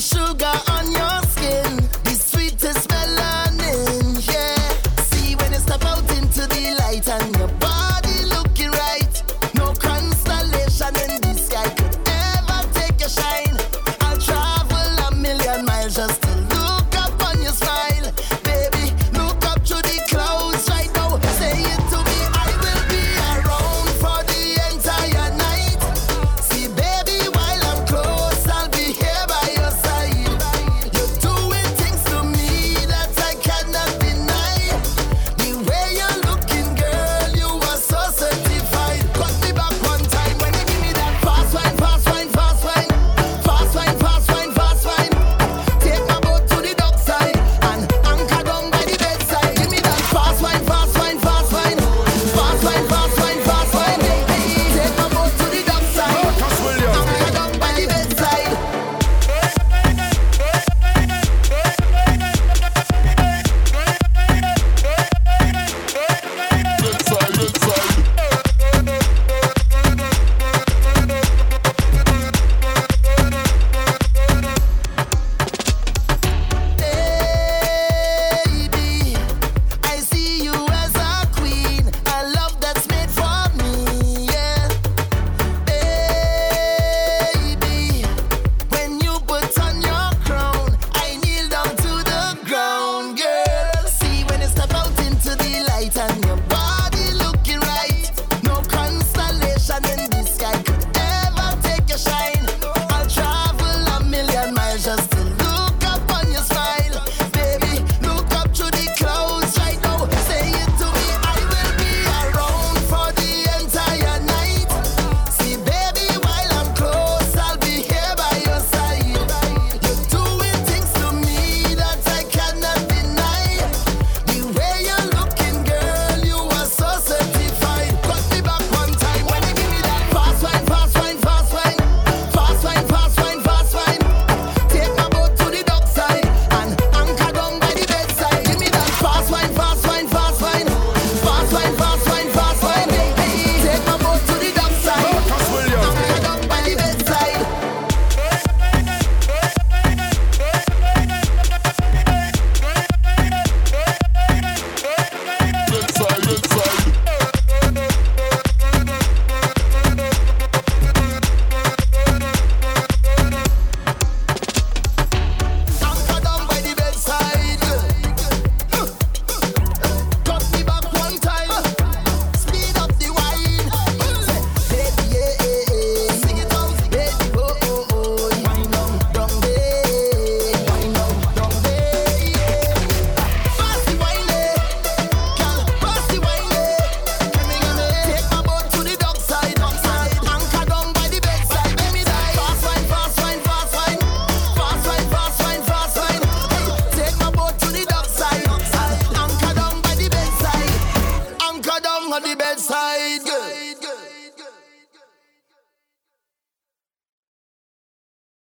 sugar on your skin, the sweetest melanin, yeah. See when you step out into the light and your body looking right. No constellation in the sky could ever take your shine. I'll travel a million miles just on the bedside.